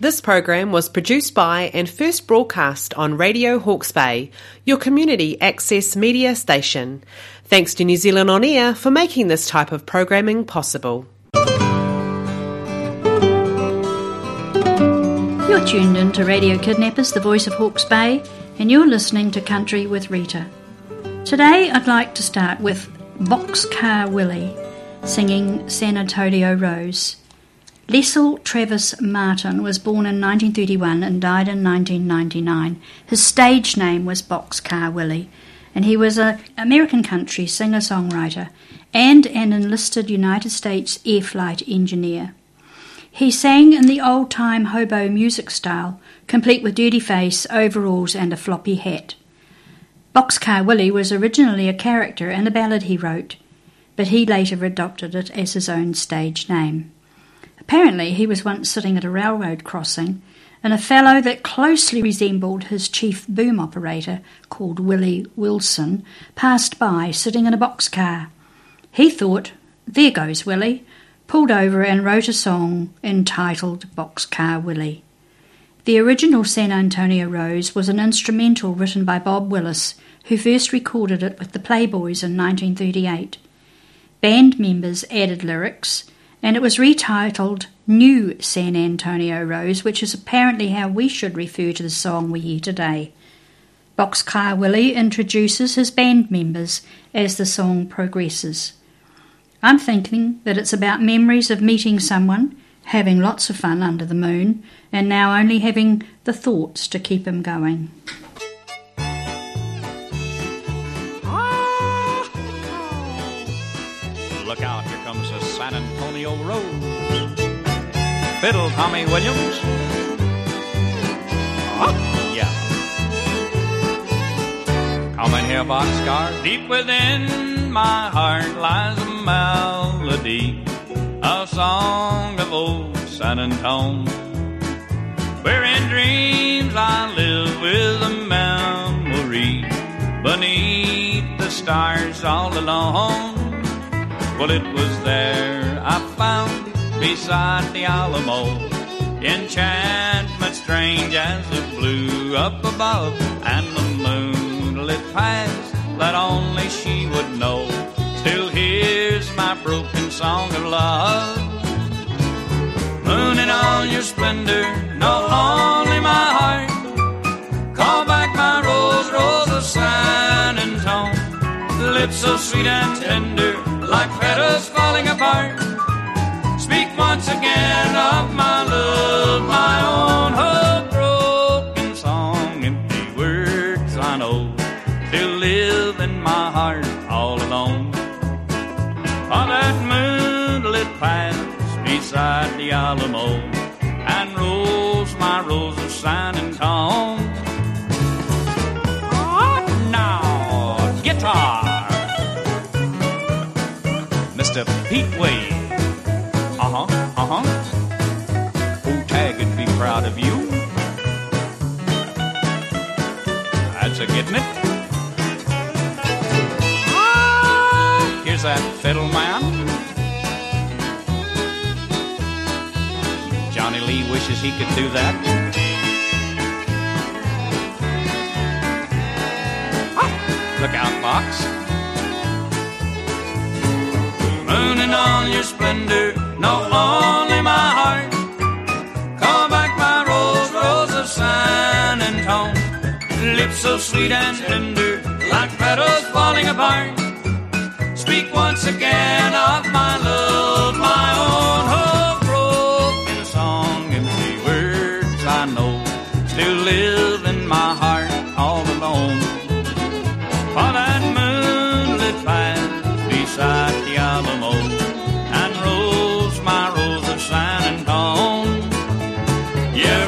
This program was produced by and first broadcast on Radio Hawke's Bay, your community access media station. Thanks to New Zealand On Air for making this type of programming possible. You're tuned in to Radio Kidnappers, the voice of Hawke's Bay, and you're listening to Country with Rita. Today I'd like to start with Boxcar Willie singing San Antonio Rose. Leslie Travis Martin was born in 1931 and died in 1999. His stage name was Boxcar Willie, and he was an American country singer songwriter and an enlisted United States air flight engineer. He sang in the old time hobo music style, complete with dirty face, overalls, and a floppy hat. Boxcar Willie was originally a character in a ballad he wrote, but he later adopted it as his own stage name. Apparently, he was once sitting at a railroad crossing, and a fellow that closely resembled his chief boom operator, called Willie Wilson, passed by sitting in a boxcar. He thought, There goes Willie, pulled over and wrote a song entitled Boxcar Willie. The original San Antonio Rose was an instrumental written by Bob Wills, who first recorded it with the Playboys in 1938. Band members added lyrics, and it was retitled New San Antonio Rose, which is apparently how we should refer to the song we hear today. Boxcar Willie introduces his band members as the song progresses. I'm thinking that it's about memories of meeting someone, having lots of fun under the moon, and now only having the thoughts to keep him going. Look out, here comes the San Antonio Rose. Fiddle, Tommy Williams. Ah, yeah. Come in here, boxcar. Deep within my heart lies a melody, a song of old San Antone. Where in dreams I live with a memory beneath the stars all alone. Well, it was there found beside the Alamo enchantment strange as it blew up above, and the moonlit paths that only she would know. Still hears my broken song of love. Moon in all your splendor, no only my heart. Call back my rose, rose of San Antone Lips so sweet and tender, like petals falling apart. Once again of my love, my own hope broken song. Empty words I know still live in my heart all alone. On that moonlit path beside the Alamo, and rose my rose of San Antone. Oh, now, guitar. Mr. Pete Wade. That fiddle man. Johnny Lee wishes he could do that. Ah, Look out, Box. Moon in all your splendor, know only my heart. Call back my rose, rose of San Antone. Lips so sweet and tender, like petals falling apart. Again of my love, my own hope broken song. Empty words I know still live in my heart all alone. For that moonlit path beside the Alamo and rose my rose of San Antone. Yeah,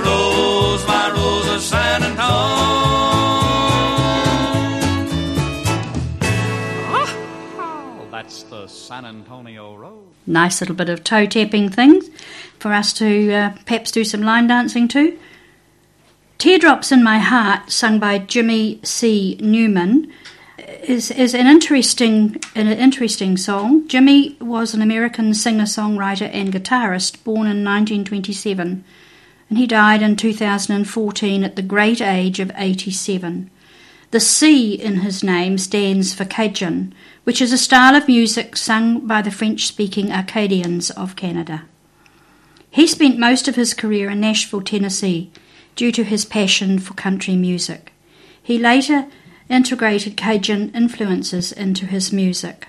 San Antonio Rose. Nice little bit of toe tapping things for us to uh, perhaps do some line dancing to. Teardrops in My Heart, sung by Jimmy C. Newman, is, is an interesting an interesting song. Jimmy was an American singer songwriter and guitarist born in 1927, and he died in 2014 at the great age of 87. The C in his name stands for Cajun, which is a style of music sung by the French speaking Acadians of Canada. He spent most of his career in Nashville, Tennessee, due to his passion for country music. He later integrated Cajun influences into his music.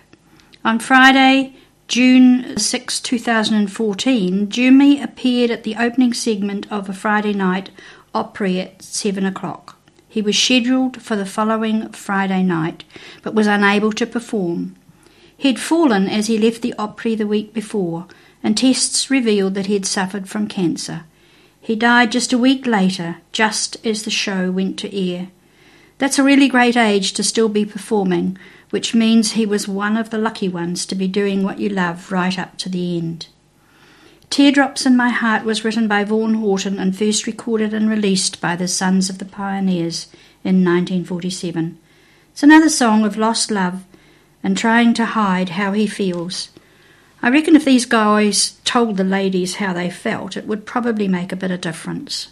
On Friday, June 6, 2014, Jimmy appeared at the opening segment of a Friday night Opry at 7 o'clock. He was scheduled for the following Friday night, but was unable to perform. He'd fallen as he left the Opry the week before, and tests revealed that he had suffered from cancer. He died just a week later, just as the show went to air. That's a really great age to still be performing, which means he was one of the lucky ones to be doing what you love right up to the end. Teardrops in My Heart was written by Vaughan Horton and first recorded and released by the Sons of the Pioneers in 1947. It's another song of lost love and trying to hide how he feels. I reckon if these guys told the ladies how they felt, it would probably make a bit of difference.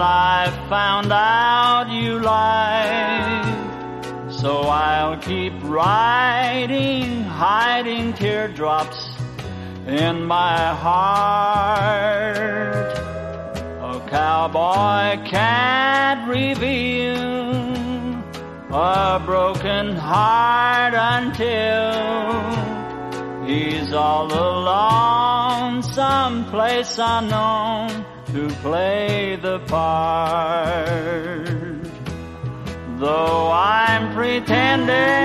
I found out you lied. So I'll keep writing, hiding teardrops in my heart. A cowboy can't reveal a broken heart until He's all alone, someplace unknown, to play the part. Though I'm pretending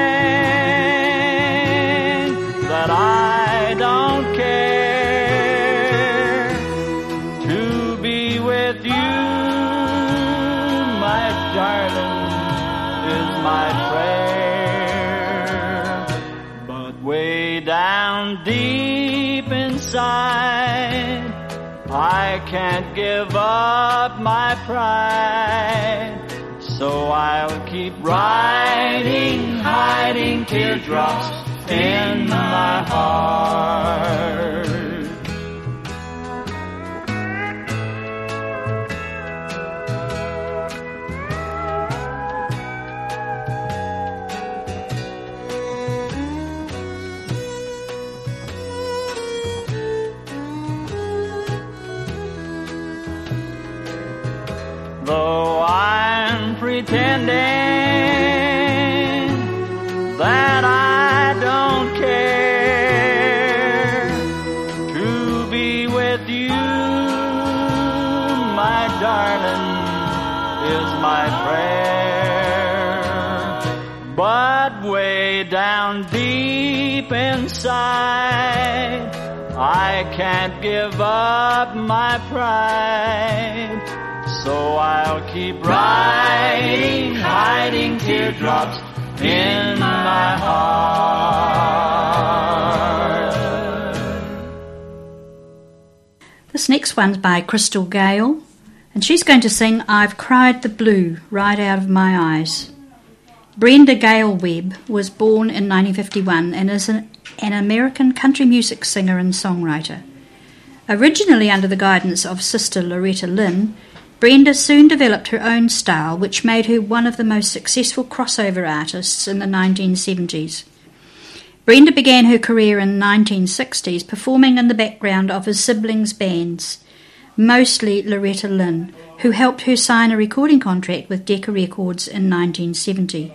can't give up my pride. So I'll keep writing, hiding teardrops in my heart. Though I'm pretending that I don't care to be with you, my darling, is my prayer. But way down deep inside, I can't give up my pride. So I'll keep writing, hiding teardrops in my heart. This next one's by Crystal Gayle, and she's going to sing I've Cried the Blue Right Out of My Eyes. Brenda Gail Webb was born in 1951 and is an, an American country music singer and songwriter. Originally under the guidance of sister Loretta Lynn, Brenda soon developed her own style, which made her one of the most successful crossover artists in the 1970s. Brenda began her career in the 1960s performing in the background of her siblings' bands, mostly Loretta Lynn, who helped her sign a recording contract with Decca Records in 1970.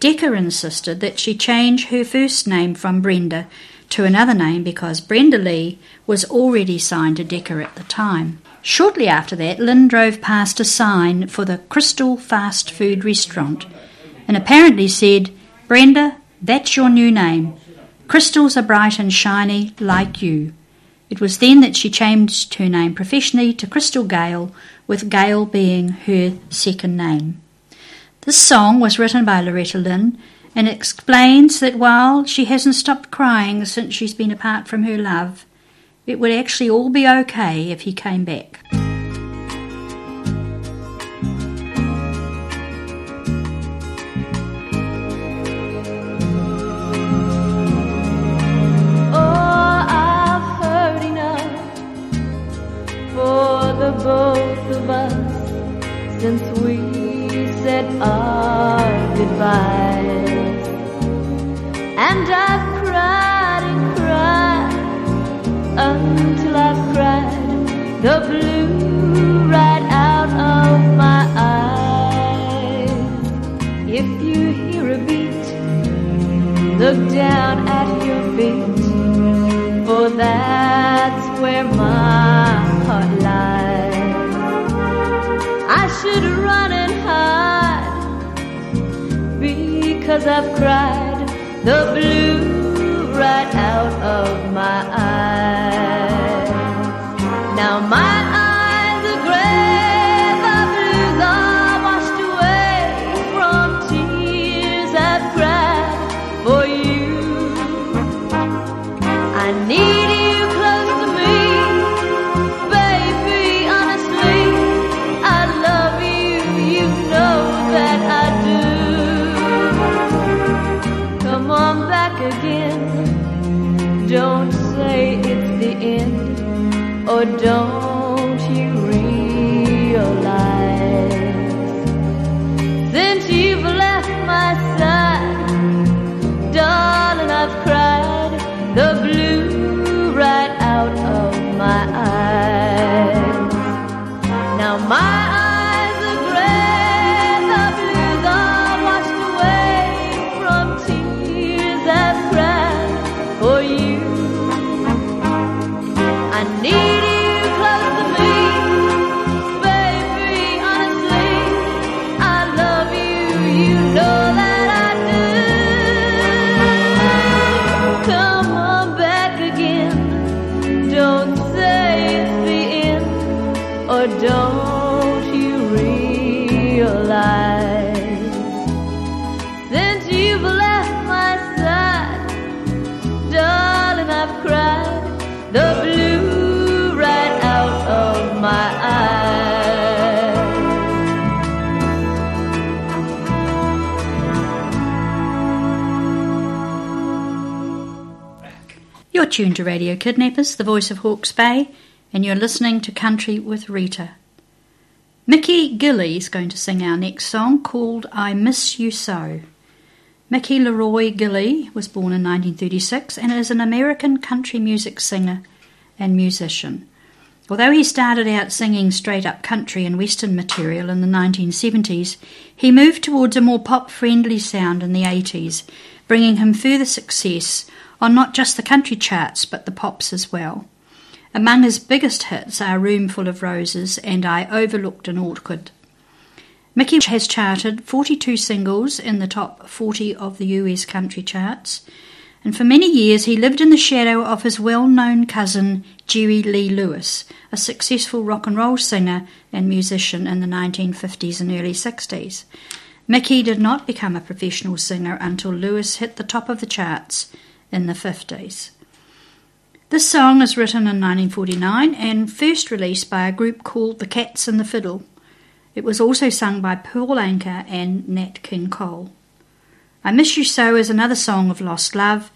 Decca insisted that she change her first name from Brenda to another name because Brenda Lee was already signed to Decca at the time. Shortly after that, Lynn drove past a sign for the Krystal Fast Food Restaurant and apparently said, Brenda, that's your new name. Crystals are bright and shiny like you. It was then that she changed her name professionally to Crystal Gayle, with Gale being her second name. This song was written by Loretta Lynn and explains that while she hasn't stopped crying since she's been apart from her love, it would actually all be okay if he came back. Oh I've heard enough for the both of us since we said our goodbyes. And I've cried until I've cried the blue right out of my eyes. If you hear a beat, look down at your feet, for that's where my heart lies I should run and hide because I've cried the blue right out of my eyes. Don't tuned to Radio Kidnappers, the voice of Hawke's Bay, and you're listening to Country with Rita. Mickey Gilley is going to sing our next song called I Miss You So. Mickey Leroy Gilley was born in 1936 and is an American country music singer and musician. Although he started out singing straight up country and western material in the 1970s, he moved towards a more pop friendly sound in the 80s, bringing him further success on not just the country charts but the pops as well. Among his biggest hits are Room Full of Roses and I Overlooked an Orchid. Mickey has charted 42 singles in the top 40 of the US country charts, and for many years he lived in the shadow of his well known cousin Jerry Lee Lewis, a successful rock and roll singer and musician in the 1950s and early 60s. Mickey did not become a professional singer until Lewis hit the top of the charts in the 50s. This song is written in 1949 and first released by a group called the Cats and the Fiddle. It was also sung by Paul Anka and Nat King Cole. I Miss You So is another song of lost love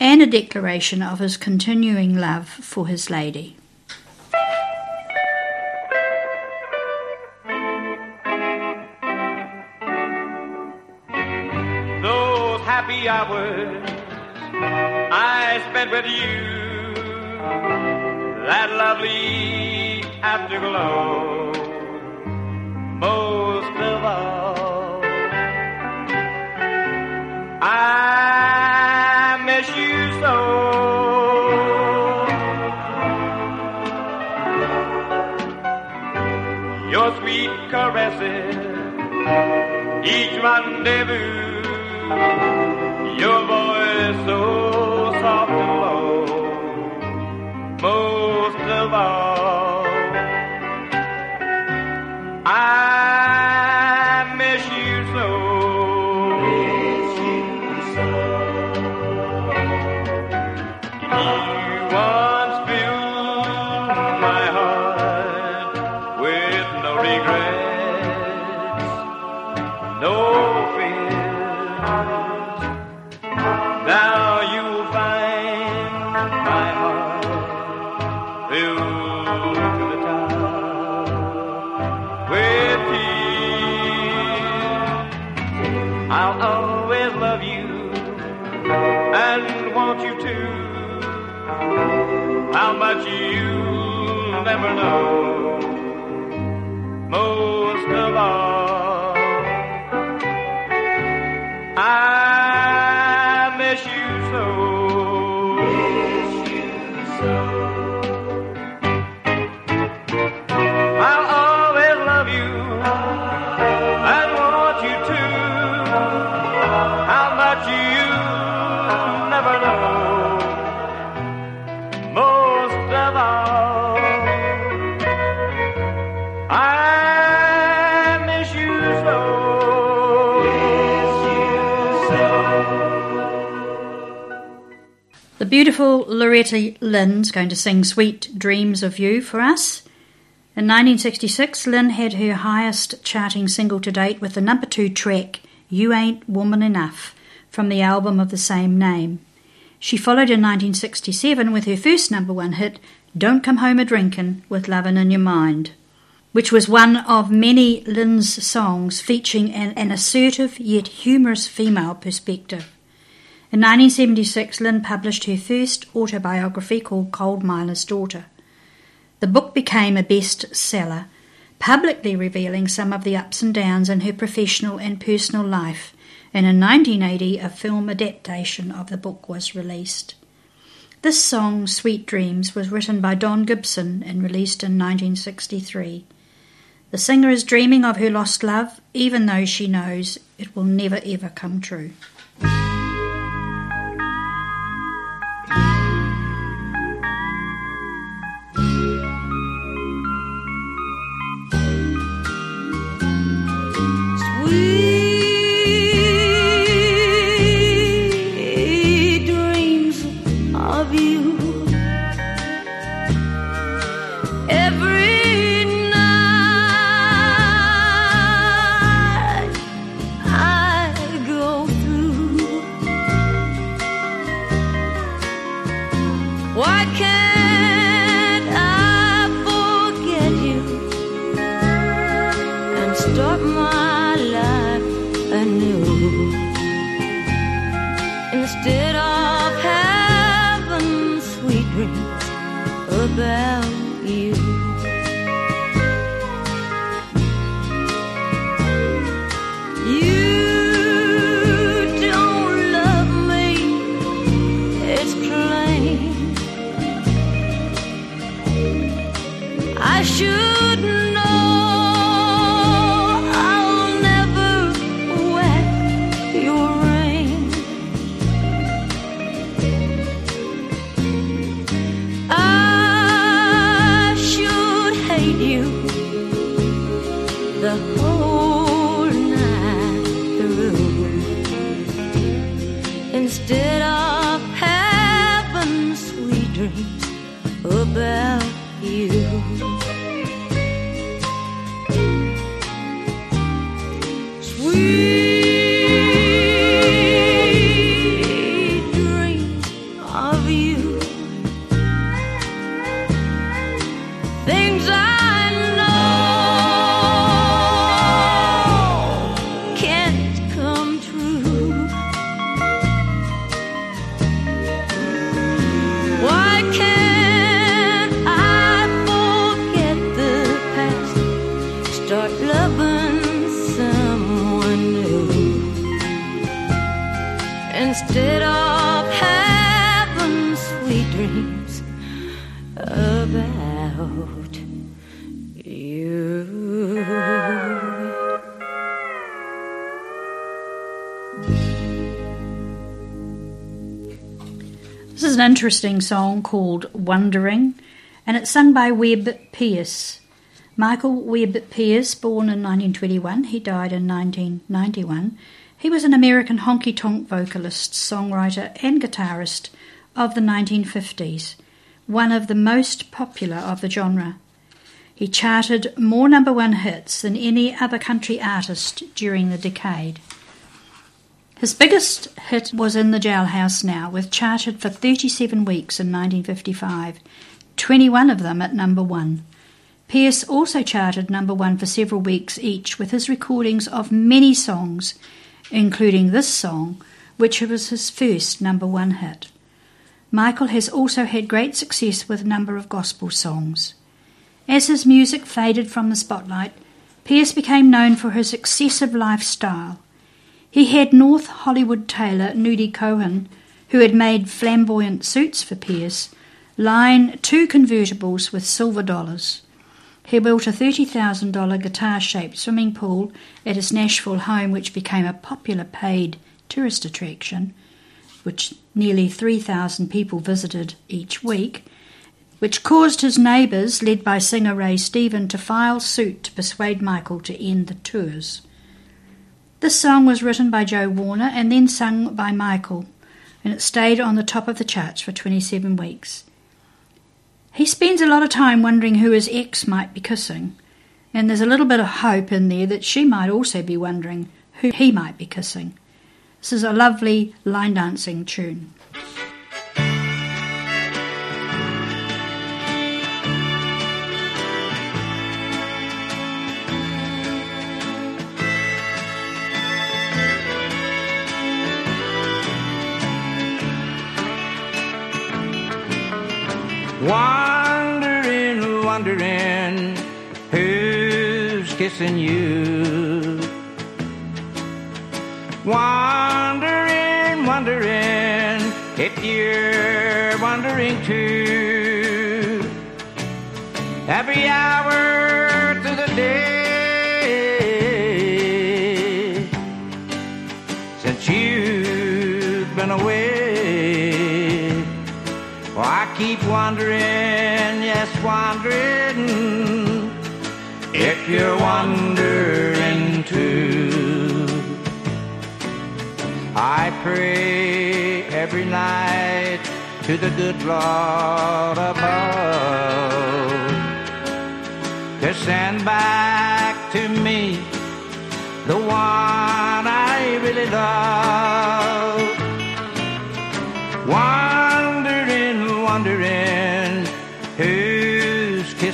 and a declaration of his continuing love for his lady. those happy hours I spent with you, that lovely afterglow, most of all, I miss you so. Your sweet caresses each rendezvous. Much you'll never know. The beautiful Loretta Lynn's going to sing Sweet Dreams of You for us. In 1966, Lynn had her highest charting single to date with the number two track, You Ain't Woman Enough, from the album of the same name. She followed in 1967 with her first number one hit, Don't Come Home a Drinkin' with Lovin' in Your Mind, which was one of many Lynn's songs featuring an, an assertive yet humorous female perspective. In 1976, Lynn published her first autobiography called Coal Miner's Daughter. The book became a bestseller, publicly revealing some of the ups and downs in her professional and personal life, and in 1980, a film adaptation of the book was released. This song, Sweet Dreams, was written by Don Gibson and released in 1963. The singer is dreaming of her lost love, even though she knows it will never ever come true. This is an interesting song called Wondering, and it's sung by Webb Pierce. Michael Webb Pierce, born in 1921, he died in 1991. He was an American honky tonk vocalist, songwriter, and guitarist of the 1950s, one of the most popular of the genre. He charted more number one hits than any other country artist during the decade. His biggest hit was in the jailhouse now, with charted for 37 weeks in 1955, 21 of them at number one. Pierce also charted number one for several weeks each with his recordings of many songs, including this song, which was his first number one hit. Michael has also had great success with a number of gospel songs. As his music faded from the spotlight, Pierce became known for his excessive lifestyle. He had North Hollywood tailor Nudie Cohn, who had made flamboyant suits for Pierce, line two convertibles with silver dollars. He built a $30,000 guitar shaped swimming pool at his Nashville home, which became a popular paid tourist attraction, which nearly 3,000 people visited each week, which caused his neighbours, led by singer Ray Stephen, to file suit to persuade Michael to end the tours. This song was written by Joe Werner and then sung by Michael, and it stayed on the top of the charts for 27 weeks. He spends a lot of time wondering who his ex might be kissing, and there's a little bit of hope in there that she might also be wondering who he might be kissing. This is a lovely line dancing tune. Wondering, who's kissing you. Wondering, wondering if you're wondering too. Every hour through the day since you've been away. Well, I keep wondering, wondering if you're wondering too. I pray every night to the good Lord above to send back to me the one I really love. Wondering,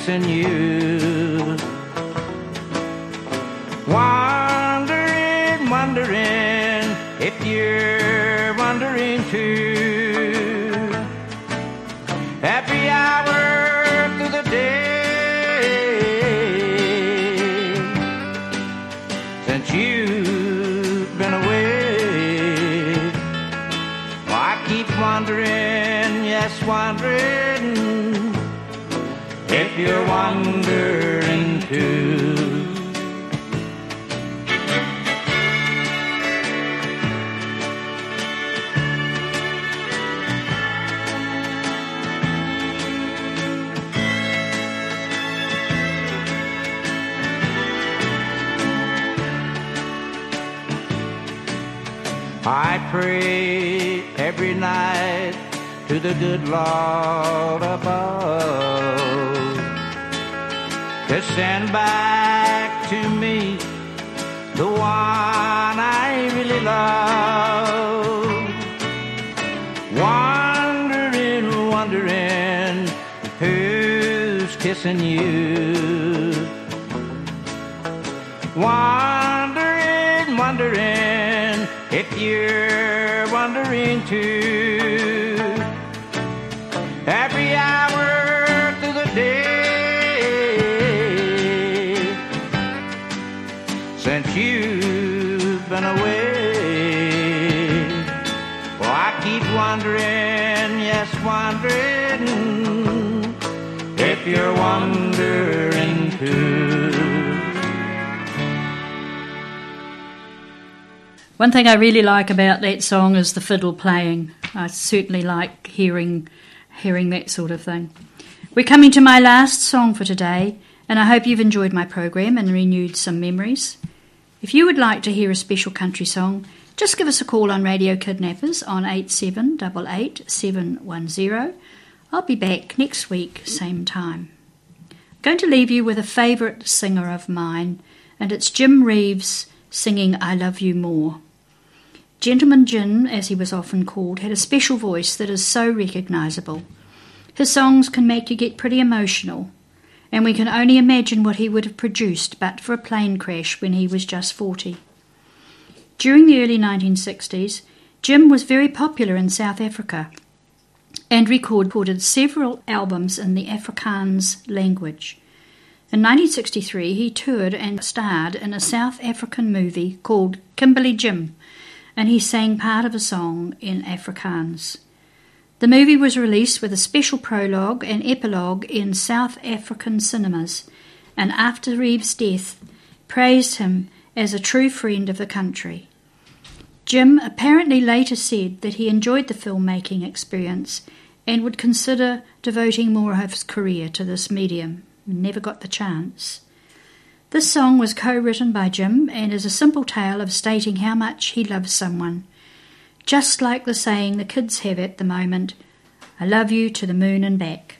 kissing you. Wondering, wondering if you're wondering too. Every hour through the day since you've been away. Well, I keep wondering, yes, wondering if you're wondering too. I pray every night to the good Lord above to send back to me the one I really love. Wondering, wondering who's kissing you. Wondering, wondering if you're wondering too. Wondering if you're too. One thing I really like about that song is the fiddle playing. I certainly like hearing hearing that sort of thing. We're coming to my last song for today, and I hope you've enjoyed my program and renewed some memories. If you would like to hear a special country song, just give us a call on Radio Kidnappers on 8788710. I'll be back next week, same time. I'm going to leave you with a favourite singer of mine, and it's Jim Reeves singing I Love You More. Gentleman Jim, as he was often called, had a special voice that is so recognisable. His songs can make you get pretty emotional, and we can only imagine what he would have produced but for a plane crash when he was just 40. During the early 1960s, Jim was very popular in South Africa and recorded several albums in the Afrikaans language. In 1963, he toured and starred in a South African movie called Kimberley Jim, and he sang part of a song in Afrikaans. The movie was released with a special prologue and epilogue in South African cinemas, and after Reeves' death, praised him as a true friend of the country. Jim apparently later said that he enjoyed the filmmaking experience and would consider devoting more of his career to this medium. Never got the chance. This song was co written by Jim and is a simple tale of stating how much he loves someone. Just like the saying the kids have at the moment I love you to the moon and back.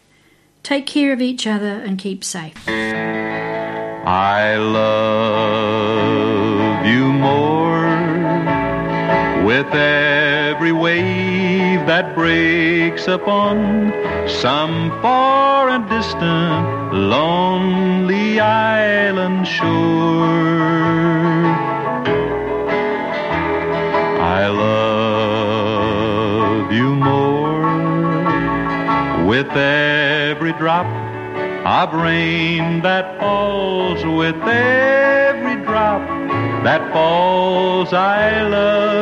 Take care of each other and keep safe. I love with every wave that breaks upon some far and distant lonely island shore. I love you more with every drop of rain that falls with every drop that falls I love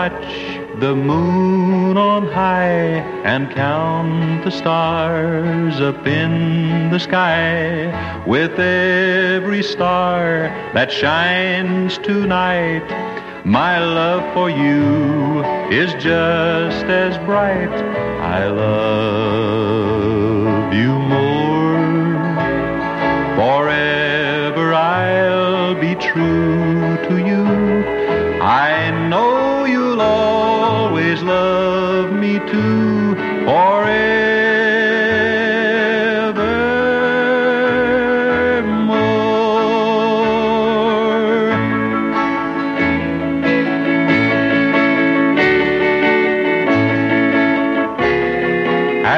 watch the moon on high and count the stars up in the sky. With every star that shines tonight my love for you is just as bright. I love you more. Forever I'll be true to you. I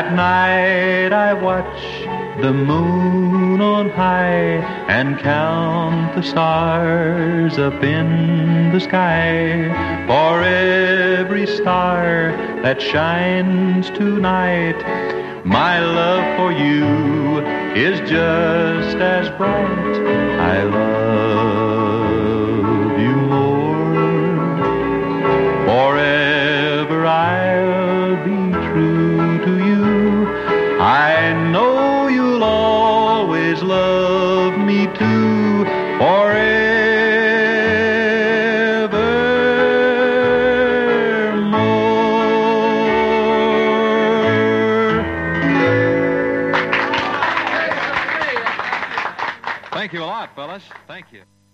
At night I watch the moon on high and count the stars up in the sky. For every star that shines tonight, my love for you is just as bright. I love fellas.